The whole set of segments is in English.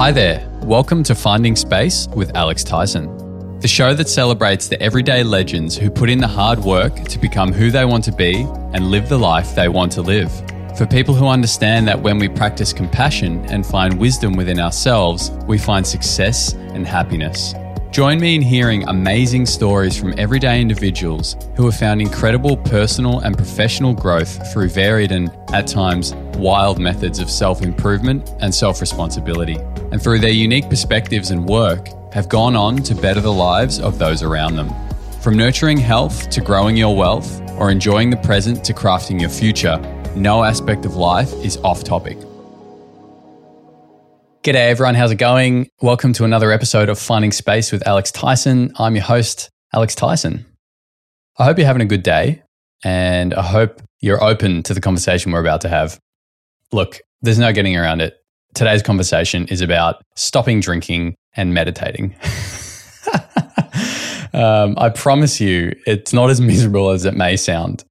Hi there. Welcome to Finding Space with Alex Tyson, the show that celebrates the everyday legends who put in the hard work to become who they want to be and live the life they want to live. For people who understand that when we practice compassion and find wisdom within ourselves, we find success and happiness. Join me in hearing amazing stories from everyday individuals who have found incredible personal and professional growth through varied and, at times, wild methods of self improvement and self responsibility, and through their unique perspectives and work, have gone on to better the lives of those around them. From nurturing health to growing your wealth, or enjoying the present to crafting your future, no aspect of life is off topic. G'day, everyone. How's it going? Welcome to another episode of Finding Space with Alex Tyson. I'm your host, Alex Tyson. I hope you're having a good day and I hope you're open to the conversation we're about to have. Look, there's no getting around it. Today's conversation is about stopping drinking and meditating. um, I promise you, it's not as miserable as it may sound.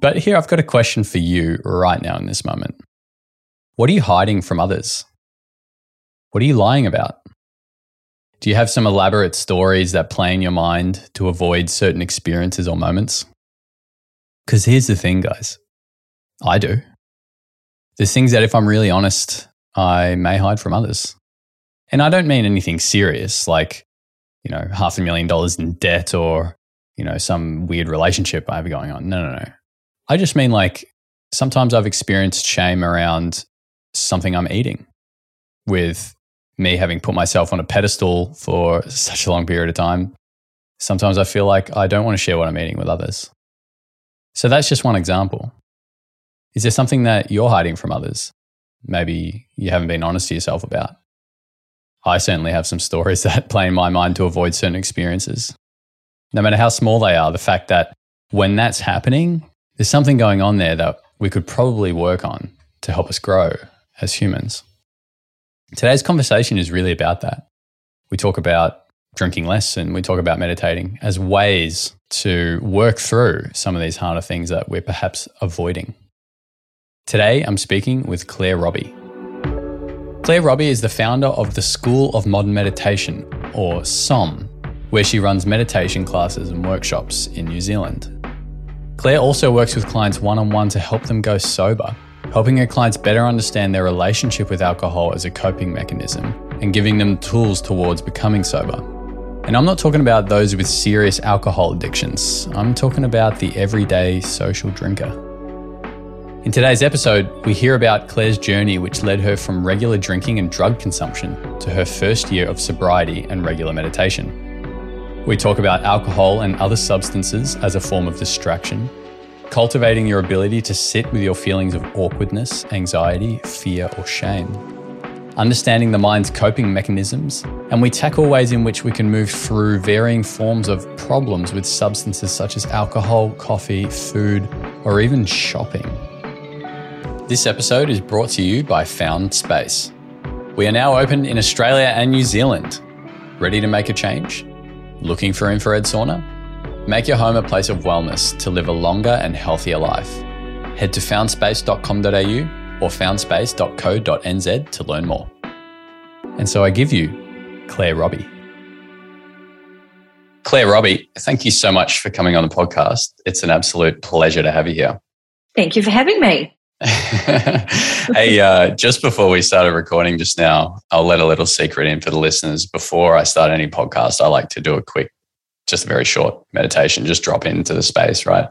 But here, I've got a question for you right now in this moment. What are you hiding from others? What are you lying about? Do you have some elaborate stories that play in your mind to avoid certain experiences or moments? Because here's the thing, guys I do. There's things that, if I'm really honest, I may hide from others. And I don't mean anything serious, like, you know, half a million dollars in debt or, you know, some weird relationship I have going on. No, no, no. I just mean like sometimes I've experienced shame around something I'm eating with me having put myself on a pedestal for such a long period of time, sometimes I feel like I don't want to share what I'm eating with others. So that's just one example. Is there something that you're hiding from others? Maybe you haven't been honest to yourself about. I certainly have some stories that play in my mind to avoid certain experiences. No matter how small they are, the fact that when that's happening, there's something going on there that we could probably work on to help us grow as humans. Today's conversation is really about that. We talk about drinking less and we talk about meditating as ways to work through some of these harder things that we're perhaps avoiding. Today, I'm speaking with Claire Robbie. Claire Robbie is the founder of the School of Modern Meditation, or SOM, where she runs meditation classes and workshops in New Zealand. Claire also works with clients one on one to help them go sober helping her clients better understand their relationship with alcohol as a coping mechanism and giving them tools towards becoming sober. And I'm not talking about those with serious alcohol addictions, I'm talking about the everyday social drinker. In today's episode, we hear about Claire's journey, which led her from regular drinking and drug consumption to her first year of sobriety and regular meditation. We talk about alcohol and other substances as a form of distraction, cultivating your ability to sit with your feelings of awkwardness, anxiety, fear, or shame. Understanding the mind's coping mechanisms, and we tackle ways in which we can move through varying forms of problems with substances such as alcohol, coffee, food, or even shopping. This episode is brought to you by Found Space. We are now open in Australia and New Zealand. Ready to make a change? Looking for infrared sauna? Make your home a place of wellness to live a longer and healthier life. Head to foundspace.com.au or foundspace.co.nz to learn more. And so I give you Claire Robbie. Claire Robbie, thank you so much for coming on the podcast. It's an absolute pleasure to have you here. Thank you for having me. hey, uh, just before we started recording just now, I'll let a little secret in for the listeners. Before I start any podcast, I like to do a quick just a very short meditation, just drop into the space, right?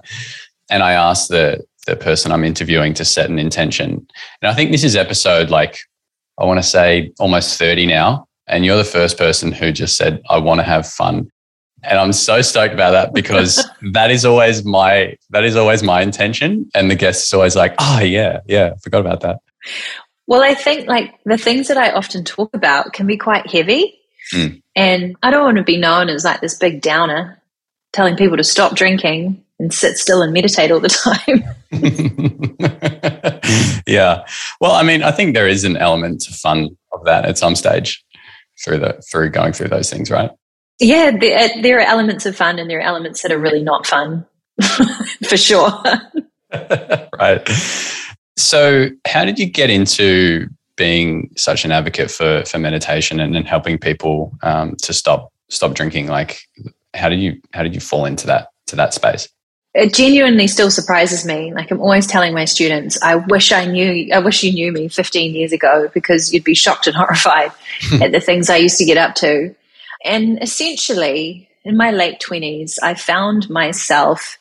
And I ask the the person I'm interviewing to set an intention. And I think this is episode like I want to say almost 30 now. And you're the first person who just said, I want to have fun. And I'm so stoked about that because that is always my that is always my intention. And the guest is always like, oh yeah, yeah, forgot about that. Well, I think like the things that I often talk about can be quite heavy. Mm. And I don't want to be known as like this big downer telling people to stop drinking and sit still and meditate all the time. yeah. Well, I mean, I think there is an element of fun of that at some stage through the through going through those things, right? Yeah, there, uh, there are elements of fun and there are elements that are really not fun, for sure. right. So, how did you get into being such an advocate for for meditation and, and helping people um, to stop stop drinking. Like, how did you how did you fall into that to that space? It genuinely still surprises me. Like I'm always telling my students, I wish I knew, I wish you knew me 15 years ago because you'd be shocked and horrified at the things I used to get up to. And essentially, in my late 20s, I found myself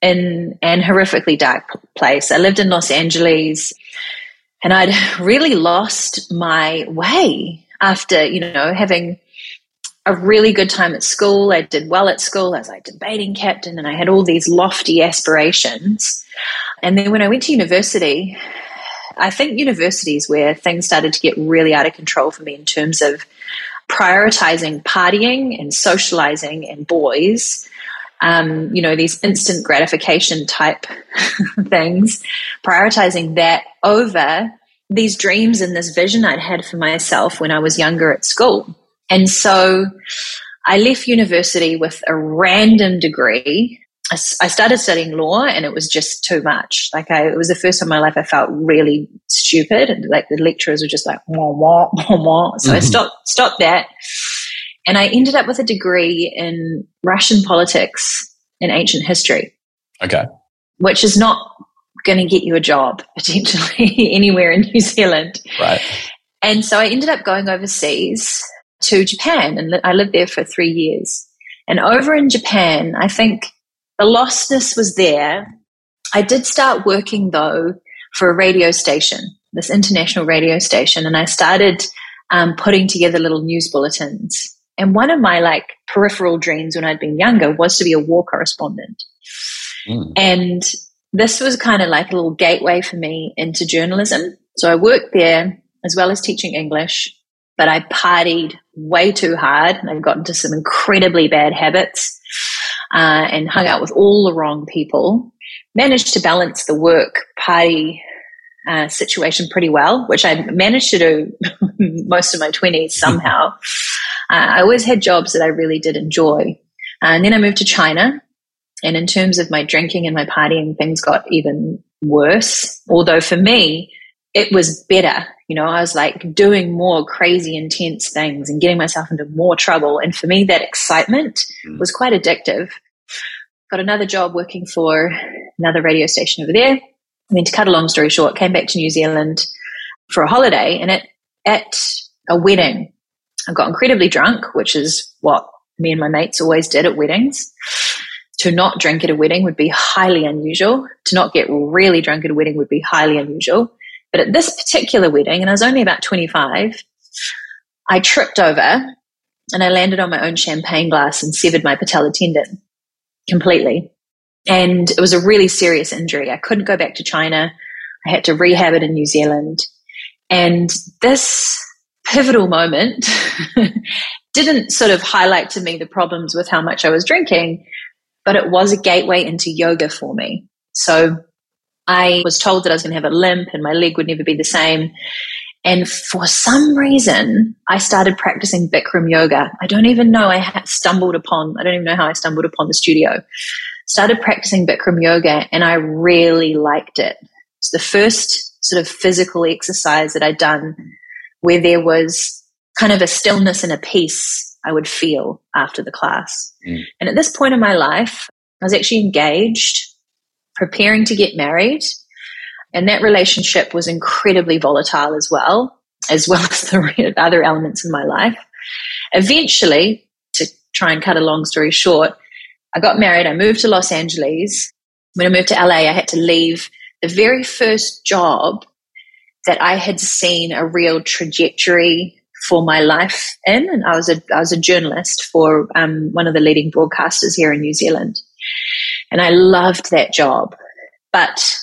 in an horrifically dark place. I lived in Los Angeles and I'd really lost my way after, you know, having a really good time at school. I did well at school as a debating captain and I had all these lofty aspirations. And then when I went to university, I think universities where things started to get really out of control for me in terms of prioritizing partying and socializing and boys um, you know, these instant gratification type things, prioritizing that over these dreams and this vision I'd had for myself when I was younger at school. And so I left university with a random degree. I, started studying law and it was just too much. Like I, it was the first time in my life I felt really stupid and like the lecturers were just like, wah, wah, wah, wah. So mm-hmm. I stopped, stopped that and I ended up with a degree in Russian politics and ancient history. Okay. Which is not going to get you a job potentially anywhere in New Zealand. Right. And so I ended up going overseas to Japan and I lived there for three years. And over in Japan, I think the lostness was there. I did start working though for a radio station, this international radio station, and I started um, putting together little news bulletins and one of my like peripheral dreams when I'd been younger was to be a war correspondent. Mm. And this was kind of like a little gateway for me into journalism. So I worked there as well as teaching English, but I partied way too hard and I got into some incredibly bad habits uh, and hung out with all the wrong people. Managed to balance the work party uh, situation pretty well, which I managed to do most of my 20s somehow. Uh, I always had jobs that I really did enjoy. Uh, and then I moved to China. And in terms of my drinking and my partying, things got even worse. Although for me, it was better. You know, I was like doing more crazy, intense things and getting myself into more trouble. And for me, that excitement mm. was quite addictive. Got another job working for another radio station over there. I mean, to cut a long story short, came back to New Zealand for a holiday and at, at a wedding, I got incredibly drunk, which is what me and my mates always did at weddings. To not drink at a wedding would be highly unusual. To not get really drunk at a wedding would be highly unusual. But at this particular wedding, and I was only about 25, I tripped over and I landed on my own champagne glass and severed my patella tendon completely. And it was a really serious injury. I couldn't go back to China. I had to rehab it in New Zealand. And this pivotal moment didn't sort of highlight to me the problems with how much I was drinking, but it was a gateway into yoga for me. So I was told that I was going to have a limp and my leg would never be the same. And for some reason, I started practicing Bikram yoga. I don't even know. I stumbled upon, I don't even know how I stumbled upon the studio. Started practicing Bikram yoga and I really liked it. It's the first sort of physical exercise that I'd done where there was kind of a stillness and a peace I would feel after the class. Mm. And at this point in my life, I was actually engaged, preparing to get married. And that relationship was incredibly volatile as well, as well as the other elements in my life. Eventually, to try and cut a long story short, I got married. I moved to Los Angeles. When I moved to LA, I had to leave the very first job that I had seen a real trajectory for my life in, and I was a I was a journalist for um, one of the leading broadcasters here in New Zealand, and I loved that job. But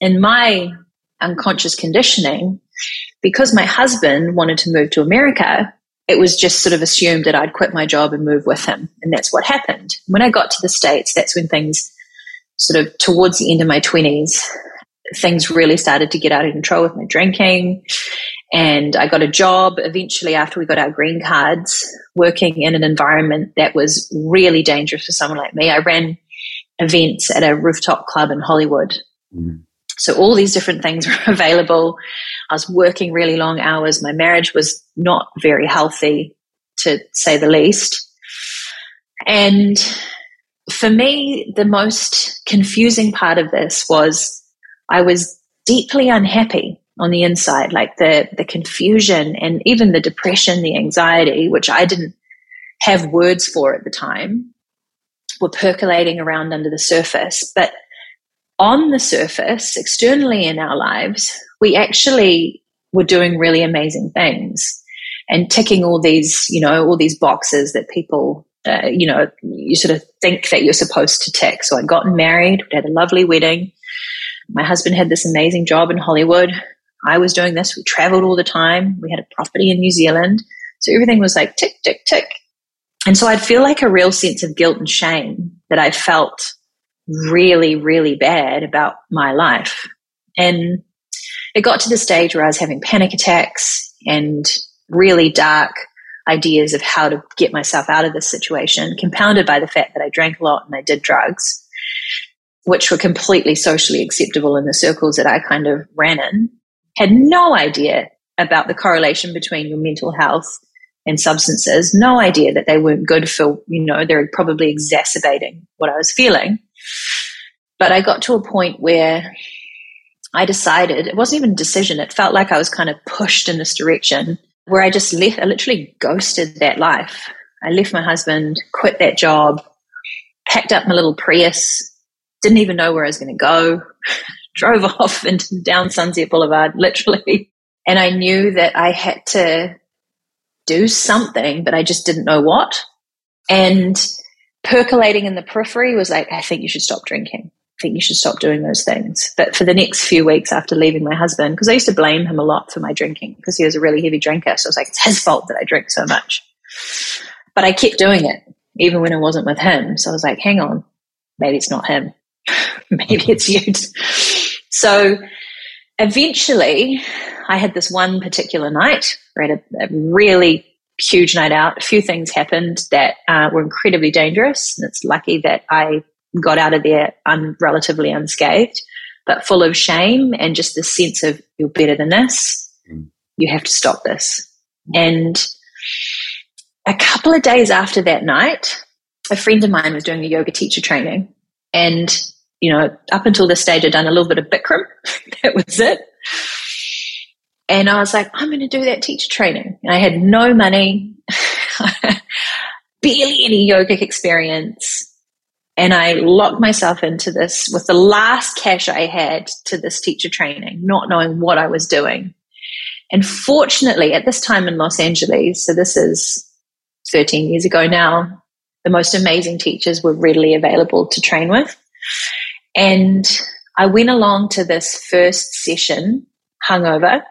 in my unconscious conditioning, because my husband wanted to move to America, it was just sort of assumed that I'd quit my job and move with him, and that's what happened. When I got to the states, that's when things sort of towards the end of my twenties things really started to get out of control with my drinking. And I got a job eventually after we got our green cards, working in an environment that was really dangerous for someone like me. I ran events at a rooftop club in Hollywood. Mm-hmm. So all these different things were available. I was working really long hours. My marriage was not very healthy, to say the least. And for me, the most confusing part of this was I was deeply unhappy on the inside, like the, the confusion and even the depression, the anxiety, which I didn't have words for at the time, were percolating around under the surface. But on the surface, externally in our lives, we actually were doing really amazing things and ticking all these, you know, all these boxes that people, uh, you know, you sort of think that you're supposed to tick. So I'd gotten married, had a lovely wedding. My husband had this amazing job in Hollywood. I was doing this. We traveled all the time. We had a property in New Zealand. So everything was like tick, tick, tick. And so I'd feel like a real sense of guilt and shame that I felt really, really bad about my life. And it got to the stage where I was having panic attacks and really dark ideas of how to get myself out of this situation, compounded by the fact that I drank a lot and I did drugs, which were completely socially acceptable in the circles that I kind of ran in. Had no idea about the correlation between your mental health and substances, no idea that they weren't good for, you know, they're probably exacerbating what I was feeling. But I got to a point where I decided, it wasn't even a decision, it felt like I was kind of pushed in this direction where I just left, I literally ghosted that life. I left my husband, quit that job, packed up my little Prius, didn't even know where I was going to go, drove off into down Sunset Boulevard, literally. And I knew that I had to do something, but I just didn't know what. And percolating in the periphery was like, I think you should stop drinking. I think you should stop doing those things. But for the next few weeks after leaving my husband, because I used to blame him a lot for my drinking because he was a really heavy drinker. So I was like, it's his fault that I drink so much. But I kept doing it even when I wasn't with him. So I was like, hang on, maybe it's not him. maybe it's you. So eventually I had this one particular night we had a, a really huge night out. A few things happened that uh, were incredibly dangerous. And it's lucky that I got out of there un- relatively unscathed, but full of shame and just the sense of you're better than this. Mm. You have to stop this. And a couple of days after that night, a friend of mine was doing a yoga teacher training. And, you know, up until this stage, I'd done a little bit of Bikram. that was it. And I was like, I'm going to do that teacher training. And I had no money, barely any yogic experience. And I locked myself into this with the last cash I had to this teacher training, not knowing what I was doing. And fortunately, at this time in Los Angeles, so this is 13 years ago now, the most amazing teachers were readily available to train with. And I went along to this first session hungover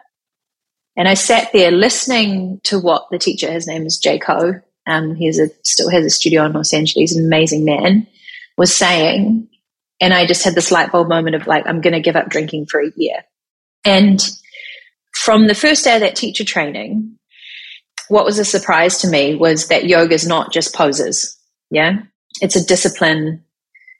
and I sat there listening to what the teacher, his name is Jay Ko, um, he a, still has a studio in Los Angeles, an amazing man, was saying. And I just had this light bulb moment of like, I'm going to give up drinking for a year. And from the first day of that teacher training, what was a surprise to me was that yoga is not just poses. Yeah. It's a discipline.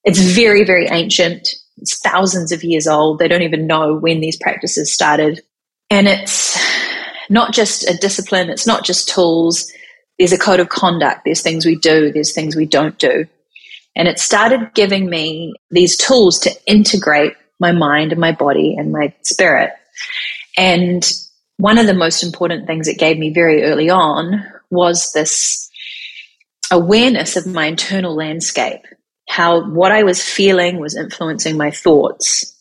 It's very, very ancient. It's thousands of years old. They don't even know when these practices started. And it's not just a discipline, it's not just tools. There's a code of conduct, there's things we do, there's things we don't do. And it started giving me these tools to integrate my mind and my body and my spirit. And one of the most important things it gave me very early on was this awareness of my internal landscape, how what I was feeling was influencing my thoughts.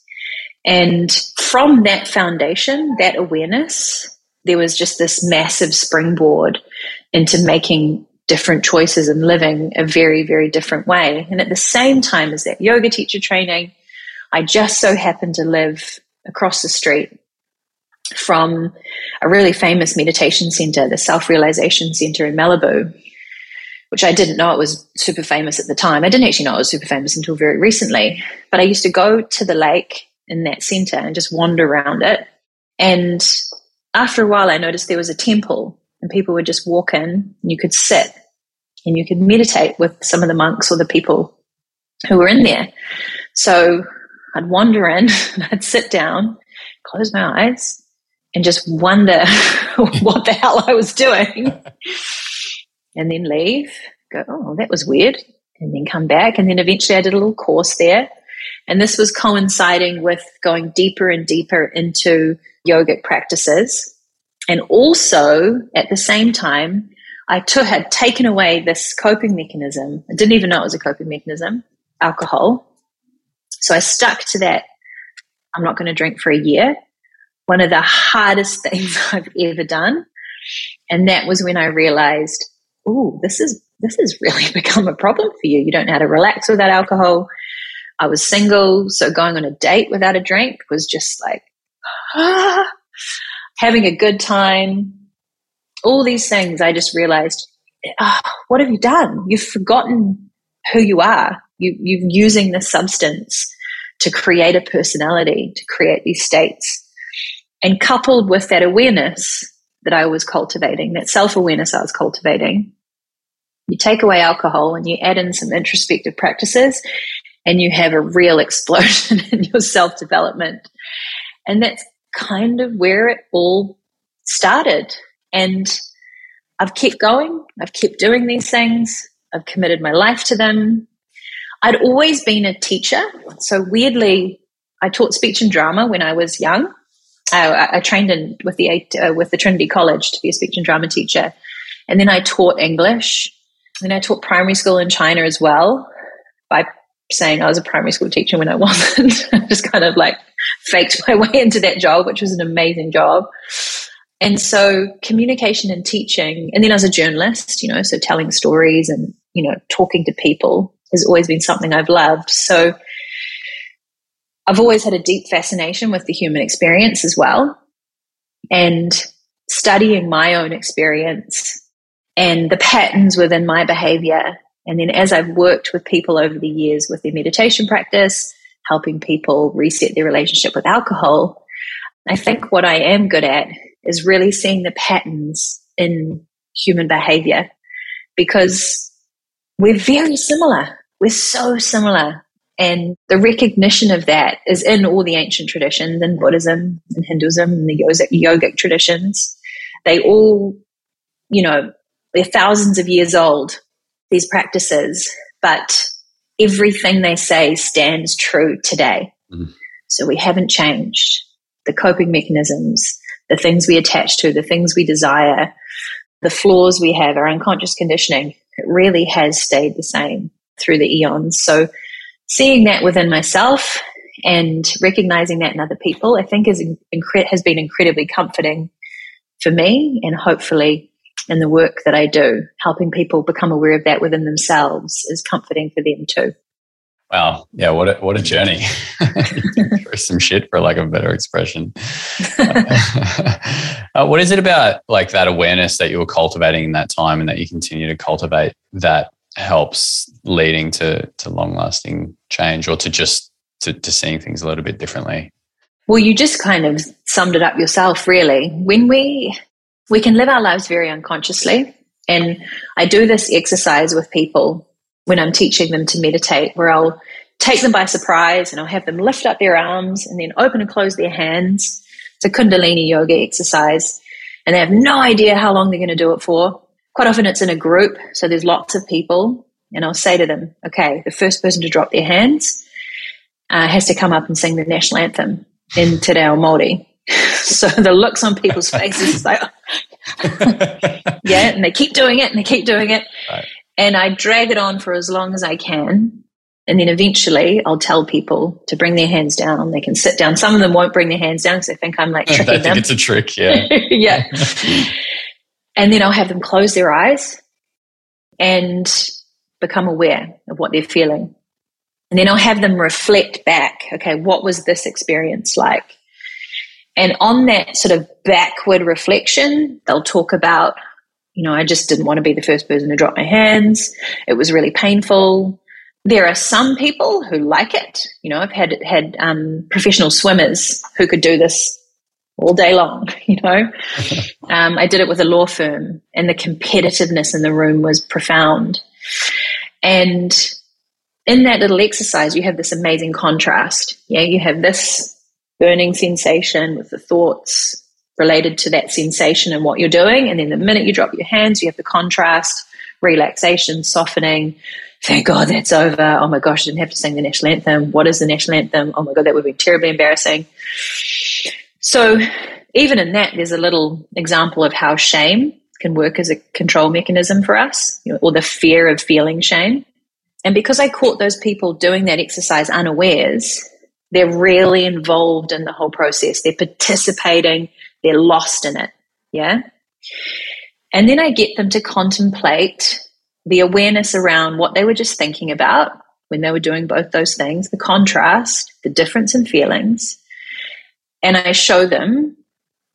And from that foundation, that awareness, there was just this massive springboard into making different choices and living a very, very different way. And at the same time as that yoga teacher training, I just so happened to live across the street from a really famous meditation center, the Self Realization Center in Malibu, which I didn't know it was super famous at the time. I didn't actually know it was super famous until very recently. But I used to go to the lake in that center and just wander around it. And after a while, I noticed there was a temple and people would just walk in and you could sit and you could meditate with some of the monks or the people who were in there. So I'd wander in, I'd sit down, close my eyes, and just wonder what the hell I was doing. and then leave, go, oh, that was weird. And then come back. And then eventually I did a little course there. And this was coinciding with going deeper and deeper into yogic practices. And also at the same time, I took, had taken away this coping mechanism. I didn't even know it was a coping mechanism, alcohol. So I stuck to that. I'm not going to drink for a year. One of the hardest things I've ever done. And that was when I realized, oh, this is this has really become a problem for you. You don't know how to relax without alcohol. I was single, so going on a date without a drink was just like ah, having a good time. All these things, I just realized, oh, what have you done? You've forgotten who you are. You, you're using this substance to create a personality, to create these states. And coupled with that awareness that I was cultivating, that self awareness I was cultivating, you take away alcohol and you add in some introspective practices, and you have a real explosion in your self development. And that's kind of where it all started. And I've kept going, I've kept doing these things, I've committed my life to them. I'd always been a teacher. So weirdly, I taught speech and drama when I was young. Uh, I, trained in with the uh, with the Trinity College to be a speech and drama teacher, and then I taught English. And I taught primary school in China as well by saying I was a primary school teacher when I wasn't. I just kind of like faked my way into that job, which was an amazing job. And so communication and teaching, and then as a journalist, you know, so telling stories and, you know, talking to people has always been something I've loved. So I've always had a deep fascination with the human experience as well. And studying my own experience and the patterns within my behavior. And then as I've worked with people over the years with their meditation practice, helping people reset their relationship with alcohol, I think what I am good at is really seeing the patterns in human behavior because we're very similar. We're so similar. And the recognition of that is in all the ancient traditions, in Buddhism, and Hinduism, and the yogic traditions. They all, you know, they're thousands of years old, these practices, but everything they say stands true today. Mm. So we haven't changed. The coping mechanisms, the things we attach to, the things we desire, the flaws we have, our unconscious conditioning, it really has stayed the same through the eons. So seeing that within myself and recognizing that in other people, I think is has been incredibly comforting for me and hopefully in the work that I do, helping people become aware of that within themselves is comforting for them too. Wow. Yeah. What a, what a journey. Through some shit for lack of a better expression. uh, what is it about like that awareness that you were cultivating in that time and that you continue to cultivate that helps leading to, to long lasting change or to just to, to seeing things a little bit differently? Well, you just kind of summed it up yourself, really. When we we can live our lives very unconsciously. And I do this exercise with people when I'm teaching them to meditate, where I'll take them by surprise and I'll have them lift up their arms and then open and close their hands. It's a Kundalini yoga exercise. And they have no idea how long they're going to do it for. Quite often it's in a group, so there's lots of people. And I'll say to them, okay, the first person to drop their hands uh, has to come up and sing the national anthem in Te Reo Māori. so the looks on people's faces is like, yeah, and they keep doing it and they keep doing it. Right. And I drag it on for as long as I can. And then eventually I'll tell people to bring their hands down. They can sit down. Some of them won't bring their hands down because they think I'm like tricking they think them. It's a trick, yeah. yeah. and then I'll have them close their eyes and become aware of what they're feeling. And then I'll have them reflect back. Okay, what was this experience like? And on that sort of backward reflection, they'll talk about, you know, I just didn't want to be the first person to drop my hands. It was really painful. There are some people who like it. You know, I've had had um, professional swimmers who could do this all day long. You know, um, I did it with a law firm, and the competitiveness in the room was profound. And in that little exercise, you have this amazing contrast. Yeah, you have this burning sensation with the thoughts related to that sensation and what you're doing. And then the minute you drop your hands, you have the contrast, relaxation, softening. Thank God that's over. Oh my gosh, I didn't have to sing the national anthem. What is the national anthem? Oh my God, that would be terribly embarrassing. So, even in that, there's a little example of how shame can work as a control mechanism for us, you know, or the fear of feeling shame. And because I caught those people doing that exercise unawares, they're really involved in the whole process. They're participating, they're lost in it. Yeah. And then I get them to contemplate the awareness around what they were just thinking about when they were doing both those things, the contrast, the difference in feelings. And I show them,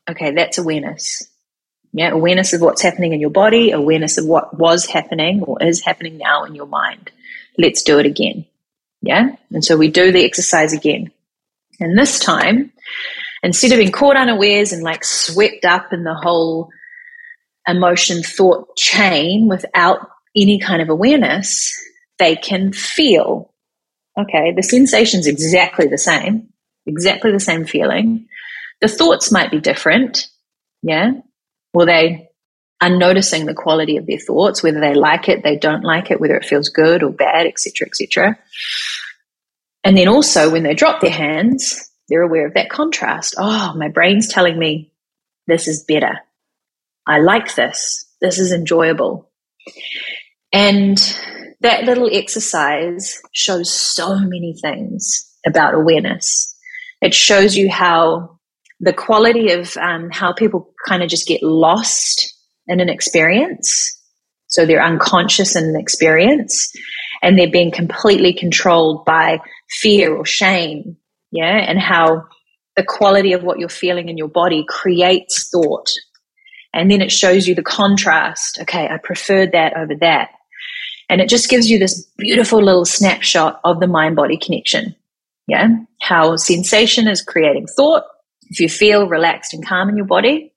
okay, that's awareness. Yeah, awareness of what's happening in your body, awareness of what was happening or is happening now in your mind. Let's do it again. Yeah. And so we do the exercise again. And this time, instead of being caught unawares and like swept up in the whole emotion thought chain without any kind of awareness, they can feel. Okay, the sensation's exactly the same, exactly the same feeling. The thoughts might be different. Yeah. Well, they are noticing the quality of their thoughts, whether they like it, they don't like it, whether it feels good or bad, etc., etc. And then also when they drop their hands, they're aware of that contrast. Oh, my brain's telling me this is better. I like this. This is enjoyable. And that little exercise shows so many things about awareness. It shows you how the quality of um, how people kind of just get lost in an experience. So they're unconscious in an experience and they're being completely controlled by fear or shame. Yeah. And how the quality of what you're feeling in your body creates thought. And then it shows you the contrast. Okay, I preferred that over that. And it just gives you this beautiful little snapshot of the mind body connection. Yeah. How sensation is creating thought. If you feel relaxed and calm in your body,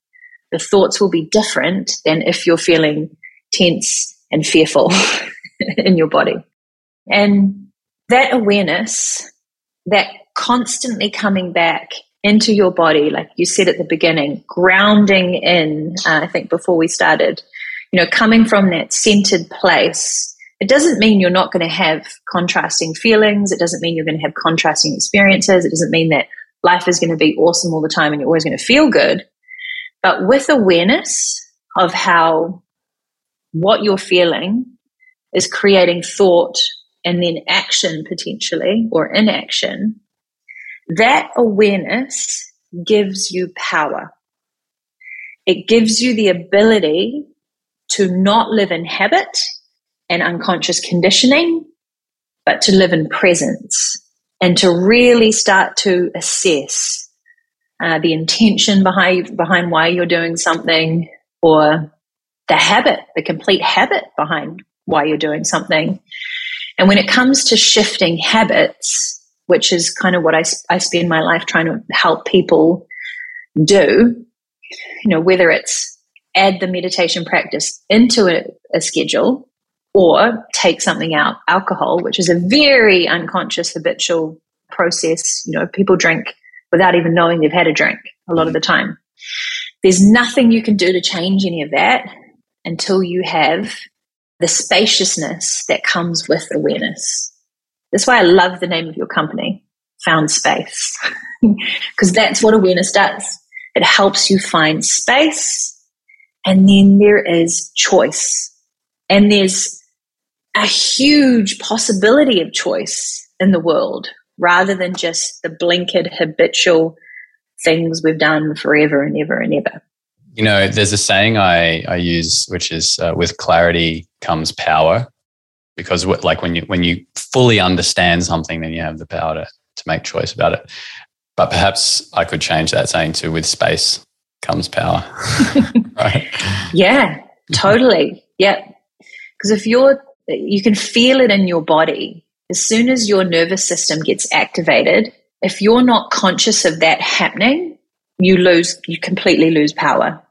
the thoughts will be different than if you're feeling tense and fearful in your body. And that awareness, that constantly coming back into your body, like you said at the beginning, grounding in, uh, I think before we started, you know, coming from that centered place. It doesn't mean you're not going to have contrasting feelings. It doesn't mean you're going to have contrasting experiences. It doesn't mean that life is going to be awesome all the time and you're always going to feel good. But with awareness of how what you're feeling is creating thought and then action potentially or inaction, that awareness gives you power. It gives you the ability to not live in habit and unconscious conditioning, but to live in presence and to really start to assess uh, the intention behind behind why you're doing something, or the habit, the complete habit behind why you're doing something. And when it comes to shifting habits, which is kind of what I, I spend my life trying to help people do, you know, whether it's add the meditation practice into a, a schedule or take something out, alcohol, which is a very unconscious habitual process. You know, people drink without even knowing they've had a drink a lot of the time. There's nothing you can do to change any of that until you have the spaciousness that comes with awareness. That's why I love the name of your company, Found Space, because that's what awareness does. It helps you find space, and then there is choice. And there's a huge possibility of choice in the world rather than just the blinkered habitual things we've done forever and ever and ever. You know, there's a saying I, I use, which is uh, with clarity comes power. Because like when you when you fully understand something, then you have the power to, to make choice about it. But perhaps I could change that saying to with space comes power. right. Yeah, totally. yeah. Because if you're you can feel it in your body as soon as your nervous system gets activated, if you're not conscious of that happening, you lose, you completely lose power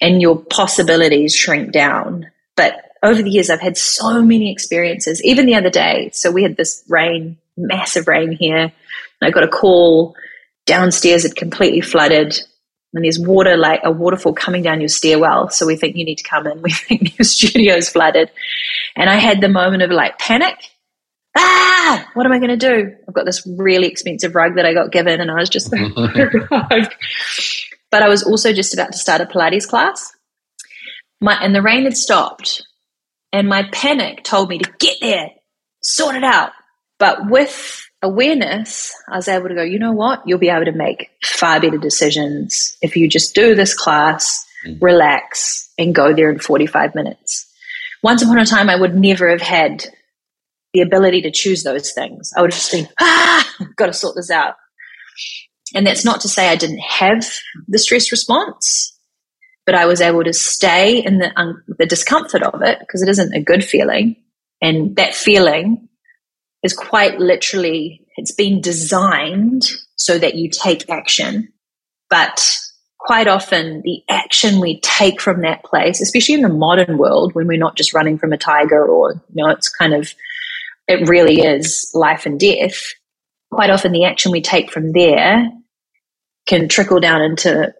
and your possibilities shrink down. But over the years, I've had so many experiences. Even the other day, so we had this rain, massive rain here. I got a call downstairs, it completely flooded. And there's water, like a waterfall coming down your stairwell. So we think you need to come in. We think your studio's flooded. And I had the moment of like panic. Ah, what am I going to do? I've got this really expensive rug that I got given, and I was just like, but I was also just about to start a Pilates class. My, and the rain had stopped and my panic told me to get there, sort it out. But with awareness, I was able to go, you know what? You'll be able to make far better decisions if you just do this class, mm. relax, and go there in 45 minutes. Once upon a time, I would never have had the ability to choose those things. I would have just been, ah, got to sort this out. And that's not to say I didn't have the stress response but I was able to stay in the um, the discomfort of it because it isn't a good feeling, and that feeling is quite literally it's been designed so that you take action, but quite often the action we take from that place, especially in the modern world when we're not just running from a tiger or you know it's kind of it really is life and death. Quite often the action we take from there can trickle down into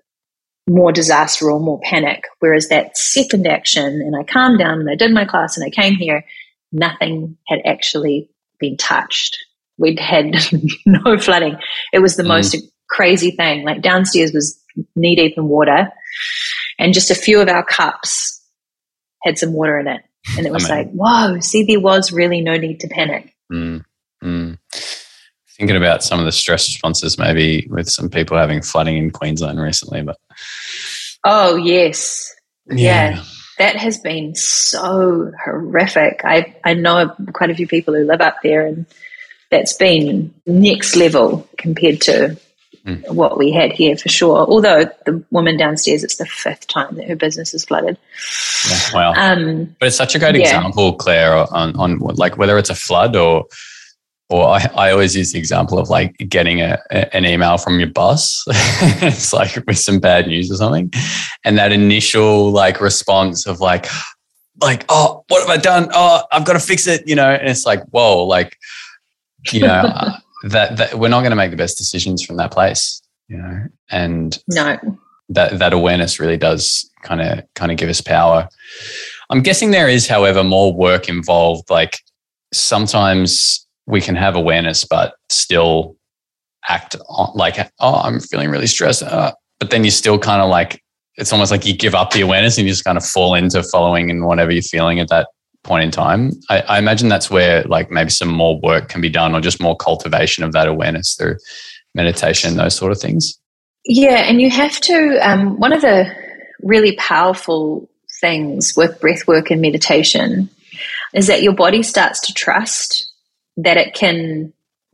more disaster or more panic. Whereas that second action, and I calmed down and I did my class and I came here, nothing had actually been touched. We'd had no flooding. It was the mm. most crazy thing. Like downstairs was knee deep in water, and just a few of our cups had some water in it. And it was like, whoa, see, there was really no need to panic. Mm. Mm thinking about some of the stress responses, maybe with some people having flooding in Queensland recently. But oh yes, yeah. yeah. That has been so horrific. I, I know quite a few people who live up there, and that's been next level compared to mm. what we had here for sure. Although the woman downstairs, it's the fifth time that her business is flooded. Yeah, wow. Um, but it's such a great yeah. example, Claire, on, on like whether it's a flood or or I, I always use the example of like getting a, a an email from your boss. it's like with some bad news or something. And that initial like response of like, like, oh, what have I done? Oh, I've got to fix it, you know? And it's like, whoa, like, you know, that, that we're not going to make the best decisions from that place, you know? And no, that, that awareness really does kind of, kind of give us power. I'm guessing there is, however, more work involved. Like sometimes we can have awareness, but still act on, like, oh, I'm feeling really stressed. Uh, but then you still kind of like, it's almost like you give up the awareness and you just kind of fall into following and whatever you're feeling at that point in time. I, I imagine that's where like maybe some more work can be done or just more cultivation of that awareness through meditation, those sort of things. Yeah. And you have to, um, one of the really powerful things with breath work and meditation is that your body starts to trust that it can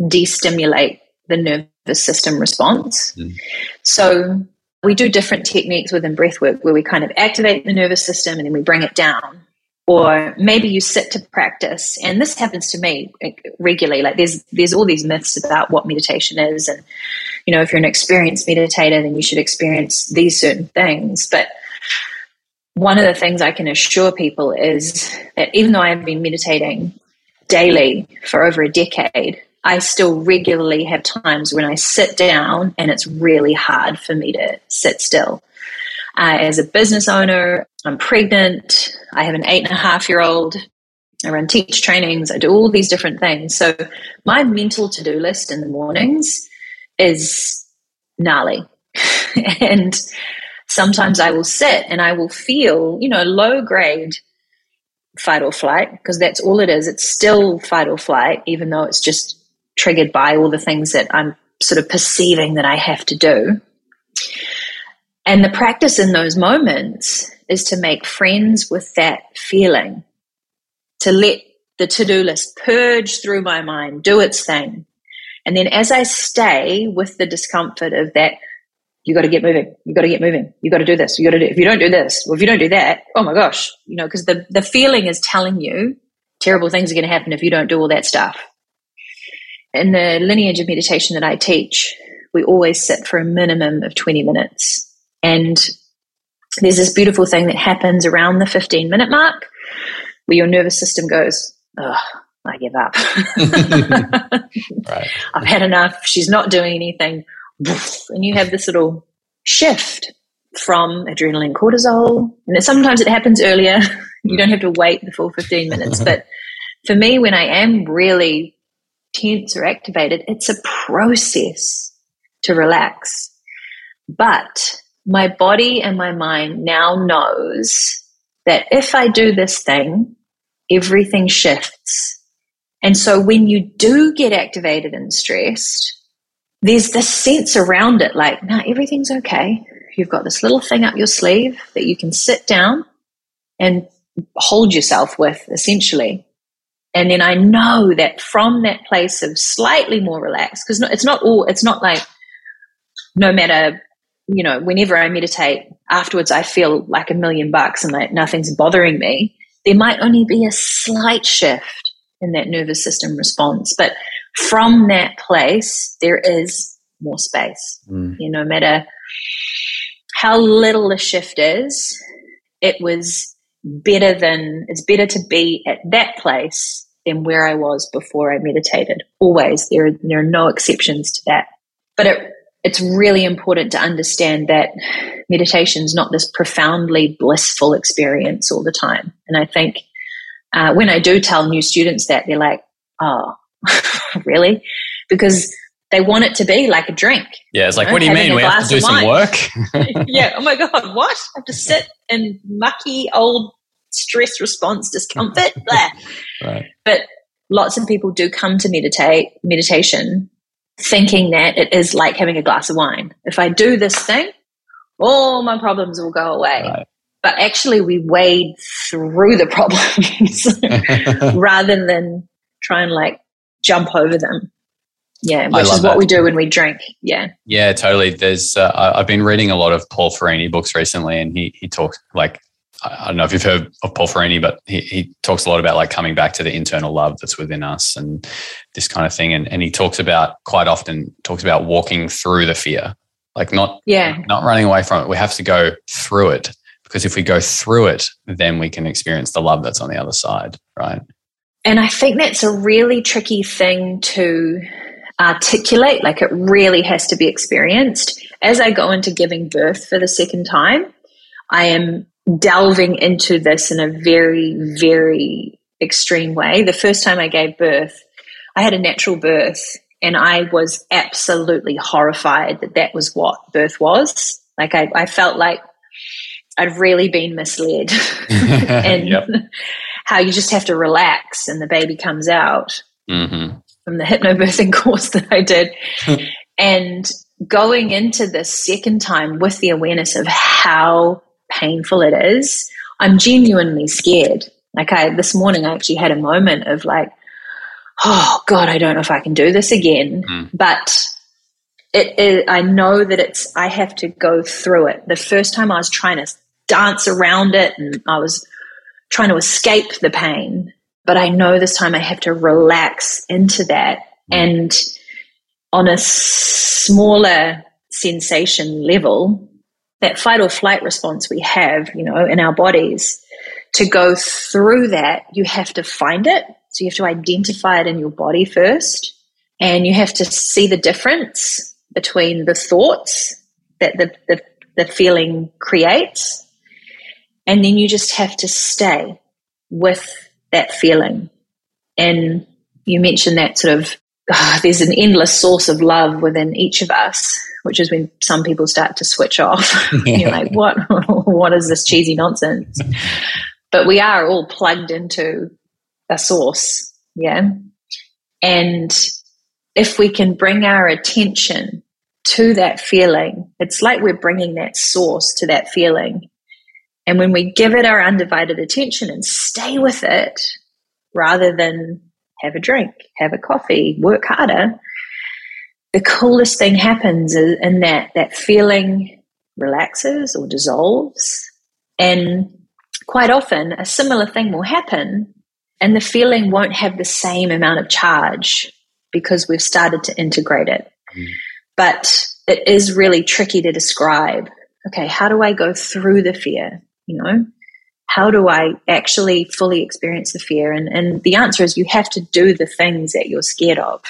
destimulate the nervous system response. Mm. So we do different techniques within breathwork where we kind of activate the nervous system and then we bring it down. Or maybe you sit to practice, and this happens to me regularly. Like there's there's all these myths about what meditation is, and you know if you're an experienced meditator, then you should experience these certain things. But one of the things I can assure people is that even though I have been meditating daily for over a decade, I still regularly have times when I sit down and it's really hard for me to sit still. Uh, as a business owner, I'm pregnant, I have an eight and a half year old, I run teach trainings, I do all these different things. So my mental to do list in the mornings is gnarly. and sometimes I will sit and I will feel, you know, low grade fight or flight because that's all it is. It's still fight or flight, even though it's just triggered by all the things that I'm sort of perceiving that I have to do. And the practice in those moments is to make friends with that feeling, to let the to do list purge through my mind, do its thing. And then as I stay with the discomfort of that you got to get moving. You got to get moving. You got to do this. You got to do. If you don't do this, or if you don't do that, oh my gosh, you know, because the the feeling is telling you terrible things are going to happen if you don't do all that stuff. In the lineage of meditation that I teach, we always sit for a minimum of twenty minutes, and there's this beautiful thing that happens around the fifteen minute mark where your nervous system goes, oh, I give up. right. I've had enough. She's not doing anything. And you have this little shift from adrenaline cortisol. And sometimes it happens earlier. you don't have to wait the full 15 minutes. but for me, when I am really tense or activated, it's a process to relax. But my body and my mind now knows that if I do this thing, everything shifts. And so when you do get activated and stressed, there's this sense around it like, no, nah, everything's okay. You've got this little thing up your sleeve that you can sit down and hold yourself with, essentially. And then I know that from that place of slightly more relaxed, because it's not all, it's not like no matter, you know, whenever I meditate, afterwards I feel like a million bucks and like nothing's bothering me. There might only be a slight shift in that nervous system response. But from that place, there is more space. Mm. You know, no matter how little the shift is, it was better than, it's better to be at that place than where I was before I meditated. Always. There, there are no exceptions to that. But it, it's really important to understand that meditation is not this profoundly blissful experience all the time. And I think uh, when I do tell new students that, they're like, oh, really? Because they want it to be like a drink. Yeah, it's like, know, what do you mean? We have to do some work? yeah. Oh my God, what? I have to sit in mucky old stress response discomfort. right. But lots of people do come to meditate, meditation, thinking that it is like having a glass of wine. If I do this thing, all my problems will go away. Right but actually we wade through the problems rather than try and like jump over them. Yeah, which is what that. we do when we drink. Yeah. Yeah, totally. There's uh, I've been reading a lot of Paul Ferrini books recently, and he he talks like I don't know if you've heard of Paul Ferrini, but he, he talks a lot about like coming back to the internal love that's within us and this kind of thing. And and he talks about quite often talks about walking through the fear, like not yeah not running away from it. We have to go through it because if we go through it, then we can experience the love that's on the other side, right? And I think that's a really tricky thing to articulate. Like it really has to be experienced. As I go into giving birth for the second time, I am delving into this in a very, very extreme way. The first time I gave birth, I had a natural birth and I was absolutely horrified that that was what birth was. Like I, I felt like I'd really been misled and yep. how you just have to relax and the baby comes out mm-hmm. from the hypnobirthing course that I did. and going into the second time with the awareness of how painful it is, I'm genuinely scared. Like I, this morning, I actually had a moment of like, oh God, I don't know if I can do this again. Mm. But it, it, I know that it's, I have to go through it. The first time I was trying to dance around it and I was trying to escape the pain. But I know this time I have to relax into that. And on a smaller sensation level, that fight or flight response we have, you know, in our bodies, to go through that, you have to find it. So you have to identify it in your body first. And you have to see the difference between the thoughts that the, the, the feeling creates and then you just have to stay with that feeling. And you mentioned that sort of oh, there's an endless source of love within each of us, which is when some people start to switch off. You're like, what? what is this cheesy nonsense? but we are all plugged into a source, yeah. And if we can bring our attention to that feeling, it's like we're bringing that source to that feeling and when we give it our undivided attention and stay with it rather than have a drink, have a coffee, work harder, the coolest thing happens in that that feeling relaxes or dissolves. And quite often, a similar thing will happen, and the feeling won't have the same amount of charge because we've started to integrate it. Mm. But it is really tricky to describe okay, how do I go through the fear? You know, how do I actually fully experience the fear? And, and the answer is you have to do the things that you're scared of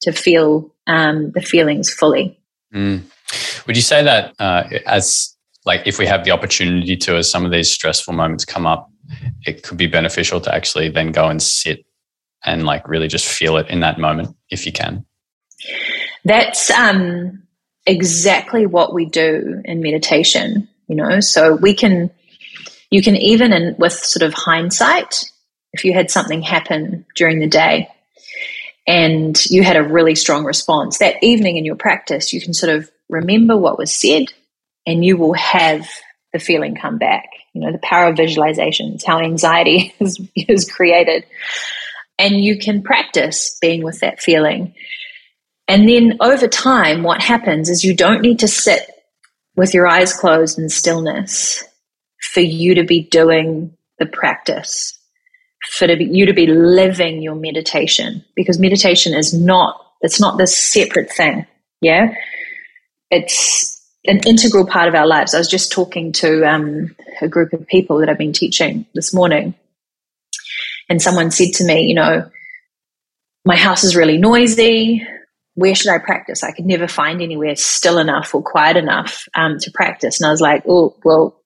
to feel um, the feelings fully. Mm. Would you say that uh, as like if we have the opportunity to, as some of these stressful moments come up, it could be beneficial to actually then go and sit and like really just feel it in that moment if you can? That's um, exactly what we do in meditation. You know, so we can, you can even in with sort of hindsight, if you had something happen during the day and you had a really strong response that evening in your practice, you can sort of remember what was said and you will have the feeling come back. You know, the power of visualization, it's how anxiety is, is created. And you can practice being with that feeling. And then over time, what happens is you don't need to sit with your eyes closed in stillness for you to be doing the practice, for to be, you to be living your meditation, because meditation is not, it's not this separate thing. Yeah. It's an integral part of our lives. I was just talking to um, a group of people that I've been teaching this morning, and someone said to me, you know, my house is really noisy where should I practice? I could never find anywhere still enough or quiet enough um, to practice. And I was like, oh, well,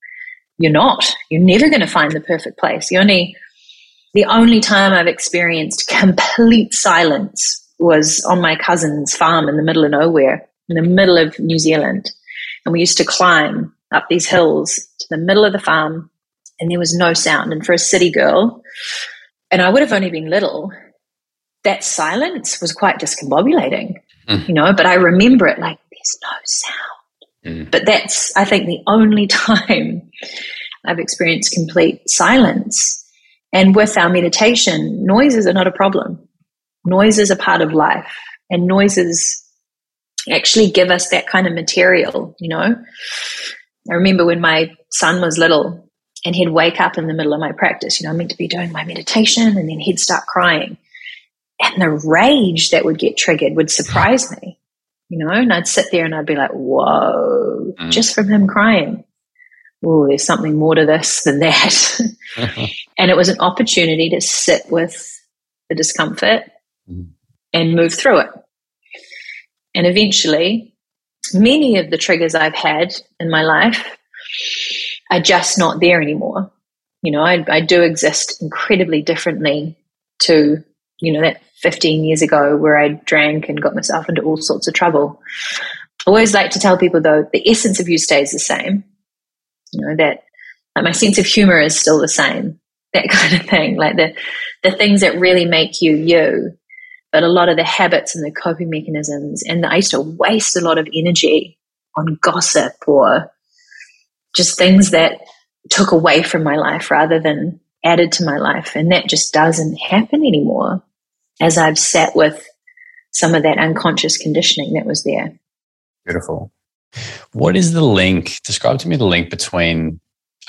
you're not. You're never going to find the perfect place. The only, the only time I've experienced complete silence was on my cousin's farm in the middle of nowhere, in the middle of New Zealand. And we used to climb up these hills to the middle of the farm, and there was no sound. And for a city girl, and I would have only been little, that silence was quite discombobulating mm. you know, but I remember it like there's no sound. Mm. But that's, I think, the only time I've experienced complete silence. And with our meditation, noises are not a problem. Noises are part of life, and noises actually give us that kind of material, you know. I remember when my son was little and he'd wake up in the middle of my practice, you know, I'm meant to be doing my meditation, and then he'd start crying and the rage that would get triggered would surprise me, you know, and I'd sit there and I'd be like, whoa, mm. just from him crying. Oh, there's something more to this than that. and it was an opportunity to sit with the discomfort mm. and move through it. And eventually, many of the triggers I've had in my life are just not there anymore. You know, I, I do exist incredibly differently to you know, that 15 years ago where I drank and got myself into all sorts of trouble. I always like to tell people though, the essence of you stays the same. You know, that like my sense of humor is still the same, that kind of thing. Like the, the things that really make you you. But a lot of the habits and the coping mechanisms, and I used to waste a lot of energy on gossip or just things that took away from my life rather than added to my life. And that just doesn't happen anymore as I've sat with some of that unconscious conditioning that was there. Beautiful. What is the link? Describe to me the link between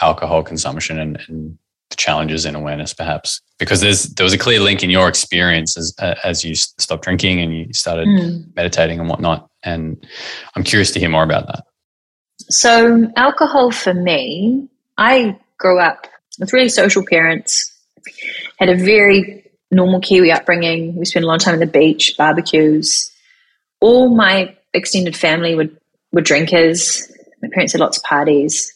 alcohol consumption and, and the challenges in awareness, perhaps, because there's there was a clear link in your experience as uh, as you stopped drinking and you started mm. meditating and whatnot. And I'm curious to hear more about that. So, alcohol for me, I grew up with really social parents, had a very normal Kiwi upbringing. We spent a lot of time at the beach, barbecues. All my extended family were, were drinkers. My parents had lots of parties.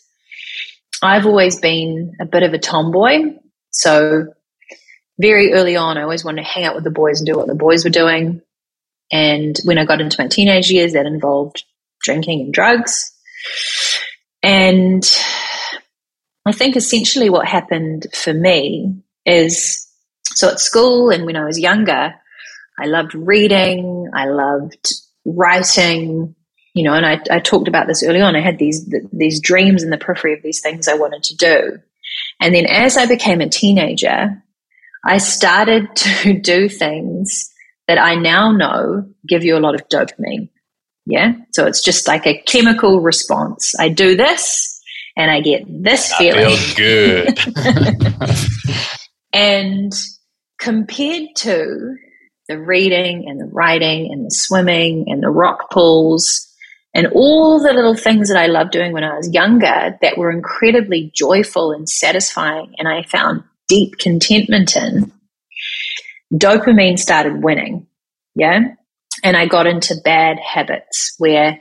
I've always been a bit of a tomboy. So, very early on, I always wanted to hang out with the boys and do what the boys were doing. And when I got into my teenage years, that involved drinking and drugs. And I think essentially what happened for me is so at school and when I was younger, I loved reading, I loved writing, you know, and I, I talked about this early on. I had these these dreams in the periphery of these things I wanted to do. And then as I became a teenager, I started to do things that I now know give you a lot of dopamine. Yeah. So it's just like a chemical response. I do this and I get this feeling. Feels good. and compared to the reading and the writing and the swimming and the rock pools And all the little things that I loved doing when I was younger that were incredibly joyful and satisfying, and I found deep contentment in, dopamine started winning. Yeah. And I got into bad habits where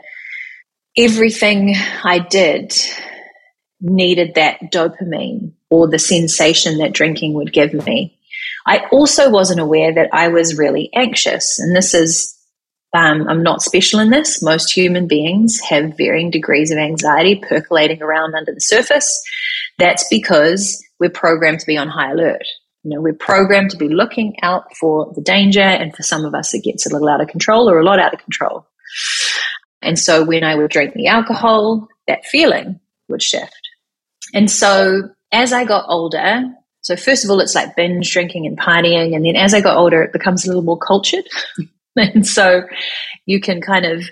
everything I did needed that dopamine or the sensation that drinking would give me. I also wasn't aware that I was really anxious. And this is, um, I'm not special in this. Most human beings have varying degrees of anxiety percolating around under the surface. That's because we're programmed to be on high alert. You know, we're programmed to be looking out for the danger, and for some of us, it gets a little out of control or a lot out of control. And so when I would drink the alcohol, that feeling would shift. And so as I got older, so first of all, it's like binge drinking and partying. And then as I got older, it becomes a little more cultured. and so you can kind of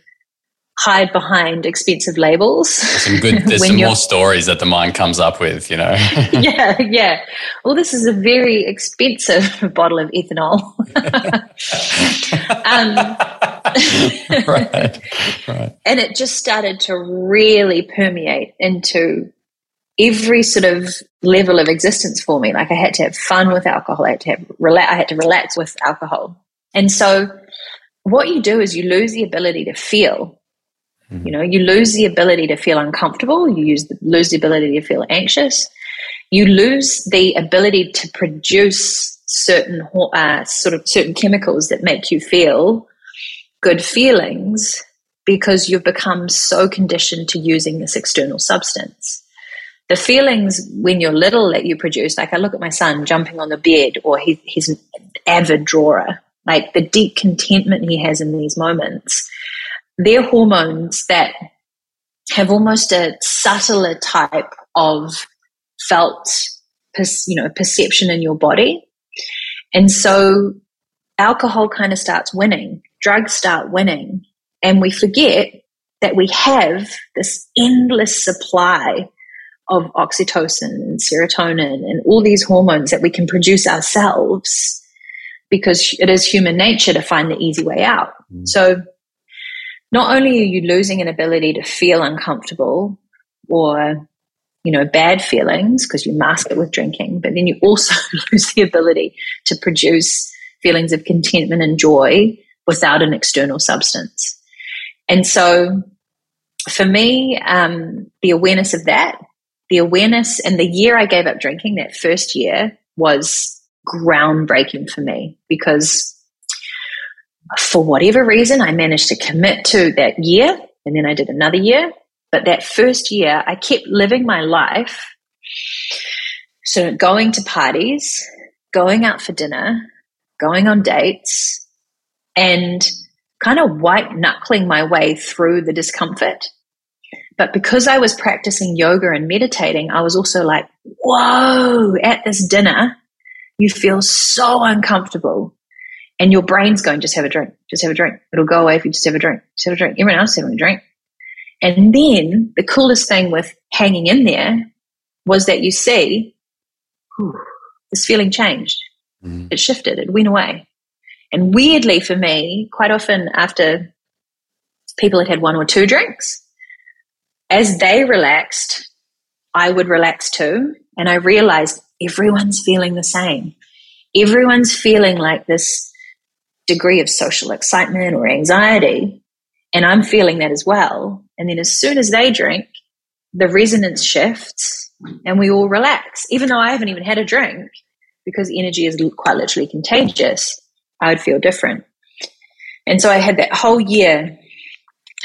hide behind expensive labels. Some good, there's some more stories that the mind comes up with, you know? yeah, yeah. Well, this is a very expensive bottle of ethanol. um, right, right. And it just started to really permeate into every sort of level of existence for me. Like I had to have fun with alcohol. I had to have relax. I had to relax with alcohol. And so what you do is you lose the ability to feel. Mm-hmm. You know, you lose the ability to feel uncomfortable. You use the, lose the ability to feel anxious. You lose the ability to produce certain uh, sort of certain chemicals that make you feel good feelings because you've become so conditioned to using this external substance the feelings when you're little that you produce, like I look at my son jumping on the bed, or he, he's an avid drawer, like the deep contentment he has in these moments, they're hormones that have almost a subtler type of felt, you know, perception in your body. And so alcohol kind of starts winning, drugs start winning, and we forget that we have this endless supply of oxytocin and serotonin and all these hormones that we can produce ourselves because it is human nature to find the easy way out. Mm. So not only are you losing an ability to feel uncomfortable or you know bad feelings because you mask it with drinking but then you also lose the ability to produce feelings of contentment and joy without an external substance and so for me um, the awareness of that the awareness and the year I gave up drinking, that first year, was groundbreaking for me because for whatever reason, I managed to commit to that year and then I did another year. But that first year, I kept living my life. So going to parties, going out for dinner, going on dates, and kind of white knuckling my way through the discomfort but because I was practicing yoga and meditating, I was also like, whoa, at this dinner, you feel so uncomfortable. And your brain's going, just have a drink, just have a drink. It'll go away if you just have a drink, just have a drink. Everyone else is having a drink. And then the coolest thing with hanging in there was that you see, whew, this feeling changed. Mm. It shifted, it went away. And weirdly for me, quite often after people had had one or two drinks, as they relaxed, I would relax too. And I realized everyone's feeling the same. Everyone's feeling like this degree of social excitement or anxiety. And I'm feeling that as well. And then as soon as they drink, the resonance shifts and we all relax. Even though I haven't even had a drink, because energy is quite literally contagious, I would feel different. And so I had that whole year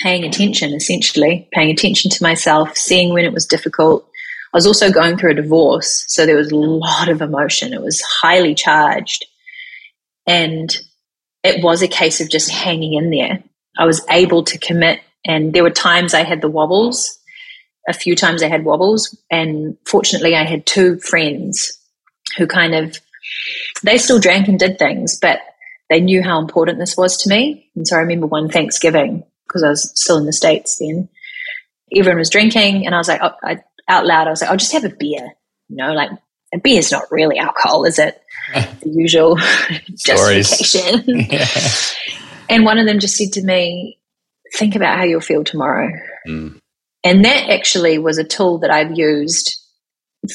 paying attention, essentially, paying attention to myself, seeing when it was difficult. I was also going through a divorce, so there was a lot of emotion. It was highly charged. And it was a case of just hanging in there. I was able to commit, and there were times I had the wobbles. A few times I had wobbles, and fortunately, I had two friends who kind of they still drank and did things, but they knew how important this was to me. And so I remember one Thanksgiving, because I was still in the States then. Everyone was drinking, and I was like, oh, I, out loud, I was like, I'll just have a beer. You know, like a beer is not really alcohol, is it? the usual justification. yeah. And one of them just said to me, think about how you'll feel tomorrow. Mm. And that actually was a tool that I've used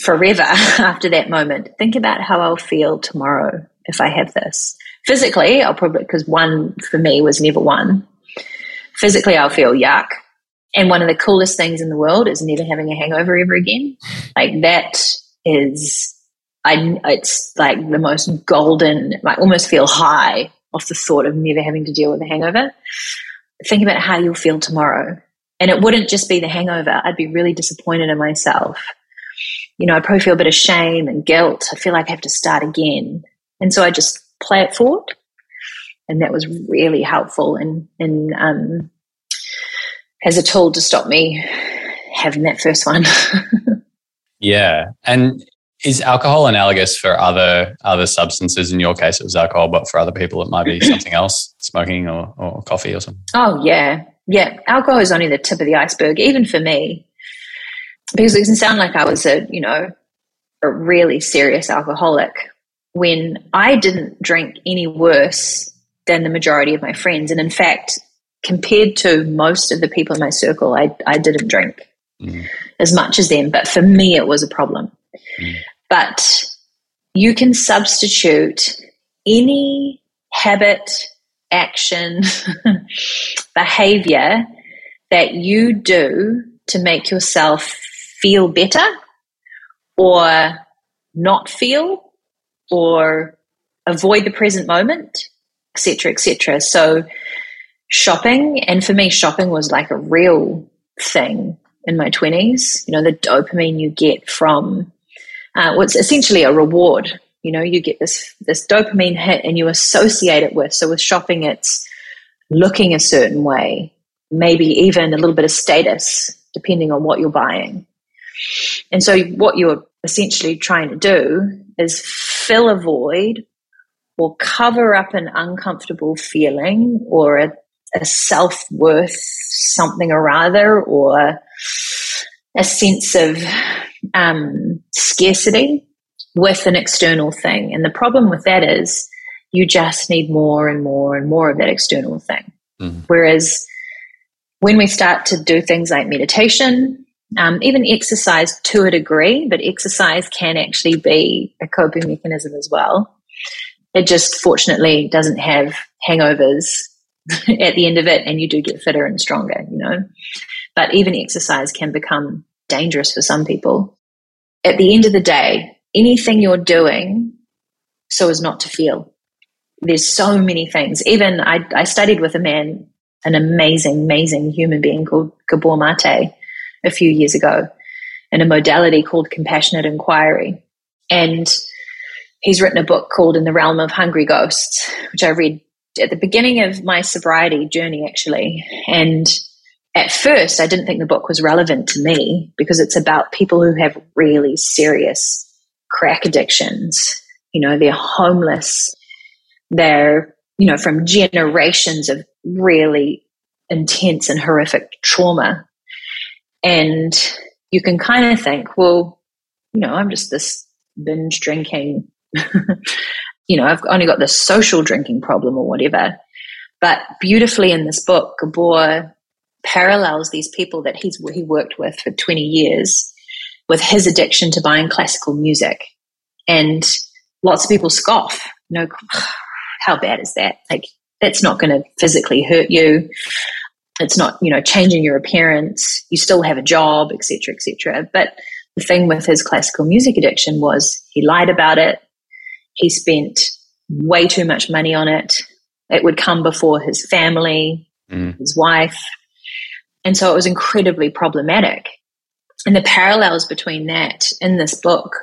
forever after that moment. Think about how I'll feel tomorrow if I have this. Physically, I'll probably, because one for me was never one. Physically, I'll feel yuck. And one of the coolest things in the world is never having a hangover ever again. Like that is, I, it's like the most golden, I almost feel high off the thought of never having to deal with a hangover. Think about how you'll feel tomorrow. And it wouldn't just be the hangover. I'd be really disappointed in myself. You know, I'd probably feel a bit of shame and guilt. I feel like I have to start again. And so I just play it forward. And that was really helpful in, in um, as a tool to stop me having that first one. yeah. And is alcohol analogous for other other substances? In your case, it was alcohol, but for other people, it might be something else, smoking or, or coffee or something. Oh yeah, yeah. Alcohol is only the tip of the iceberg, even for me, because it can sound like I was a you know a really serious alcoholic when I didn't drink any worse than the majority of my friends, and in fact, compared to most of the people in my circle, I I didn't drink mm. as much as them. But for me, it was a problem. Mm. But you can substitute any habit, action, behavior that you do to make yourself feel better or not feel or avoid the present moment, etc., etc. So shopping, and for me, shopping was like a real thing in my 20s. You know, the dopamine you get from uh, what's essentially a reward. You know, you get this this dopamine hit, and you associate it with. So with shopping, it's looking a certain way, maybe even a little bit of status, depending on what you're buying. And so, what you're essentially trying to do is fill a void or cover up an uncomfortable feeling or a, a self worth something or other or a sense of um, scarcity with an external thing. And the problem with that is you just need more and more and more of that external thing. Mm-hmm. Whereas when we start to do things like meditation, um, even exercise to a degree, but exercise can actually be a coping mechanism as well. It just fortunately doesn't have hangovers at the end of it, and you do get fitter and stronger, you know. But even exercise can become dangerous for some people. At the end of the day, anything you're doing so as not to feel. There's so many things. Even I, I studied with a man, an amazing, amazing human being called Gabor Mate a few years ago in a modality called compassionate inquiry. And he's written a book called In the Realm of Hungry Ghosts, which I read at the beginning of my sobriety journey, actually. And at first, I didn't think the book was relevant to me because it's about people who have really serious crack addictions. You know, they're homeless. They're, you know, from generations of really intense and horrific trauma. And you can kind of think, well, you know, I'm just this binge drinking, you know, I've only got this social drinking problem or whatever. But beautifully in this book, Gabor parallels these people that he's he worked with for 20 years with his addiction to buying classical music. And lots of people scoff, you know, how bad is that? Like, that's not going to physically hurt you. It's not, you know, changing your appearance. You still have a job, etc., etc. But the thing with his classical music addiction was he lied about it. He spent way too much money on it. It would come before his family, mm. his wife, and so it was incredibly problematic. And the parallels between that in this book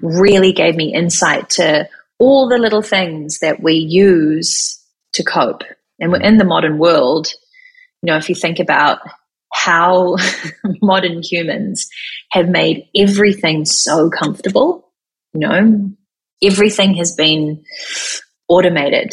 really gave me insight to all the little things that we use to cope. And we're in the modern world, you know, if you think about how modern humans have made everything so comfortable, you know, everything has been automated.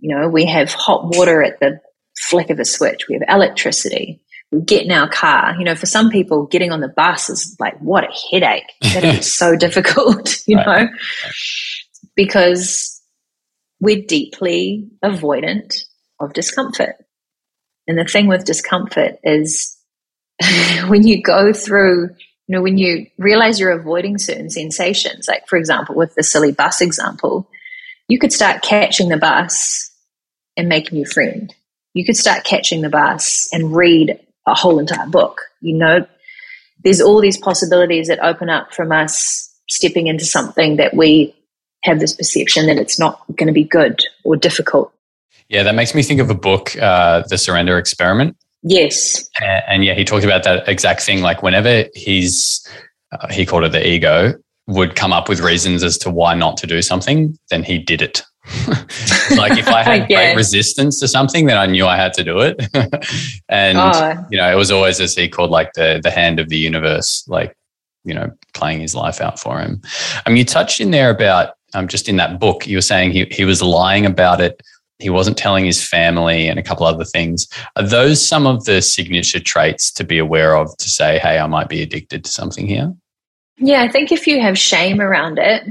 You know, we have hot water at the flick of a switch, we have electricity, We get in our car. You know, for some people, getting on the bus is like, what a headache. That is so difficult, you right. know, because we're deeply avoidant of discomfort. And the thing with discomfort is when you go through, you know, when you realize you're avoiding certain sensations, like for example, with the silly bus example, you could start catching the bus and make a new friend. You could start catching the bus and read a whole entire book. You know, there's all these possibilities that open up from us stepping into something that we have this perception that it's not going to be good or difficult. Yeah, that makes me think of a book, uh, The Surrender Experiment. Yes. And, and, yeah, he talked about that exact thing. Like whenever he's, uh, he called it the ego, would come up with reasons as to why not to do something, then he did it. like if I had great resistance to something, then I knew I had to do it. and oh. you know, it was always as he called like the the hand of the universe, like you know, playing his life out for him. I mean, you touched in there about um, just in that book, you were saying he he was lying about it. He wasn't telling his family and a couple other things. Are those some of the signature traits to be aware of to say, hey, I might be addicted to something here? Yeah, I think if you have shame around it,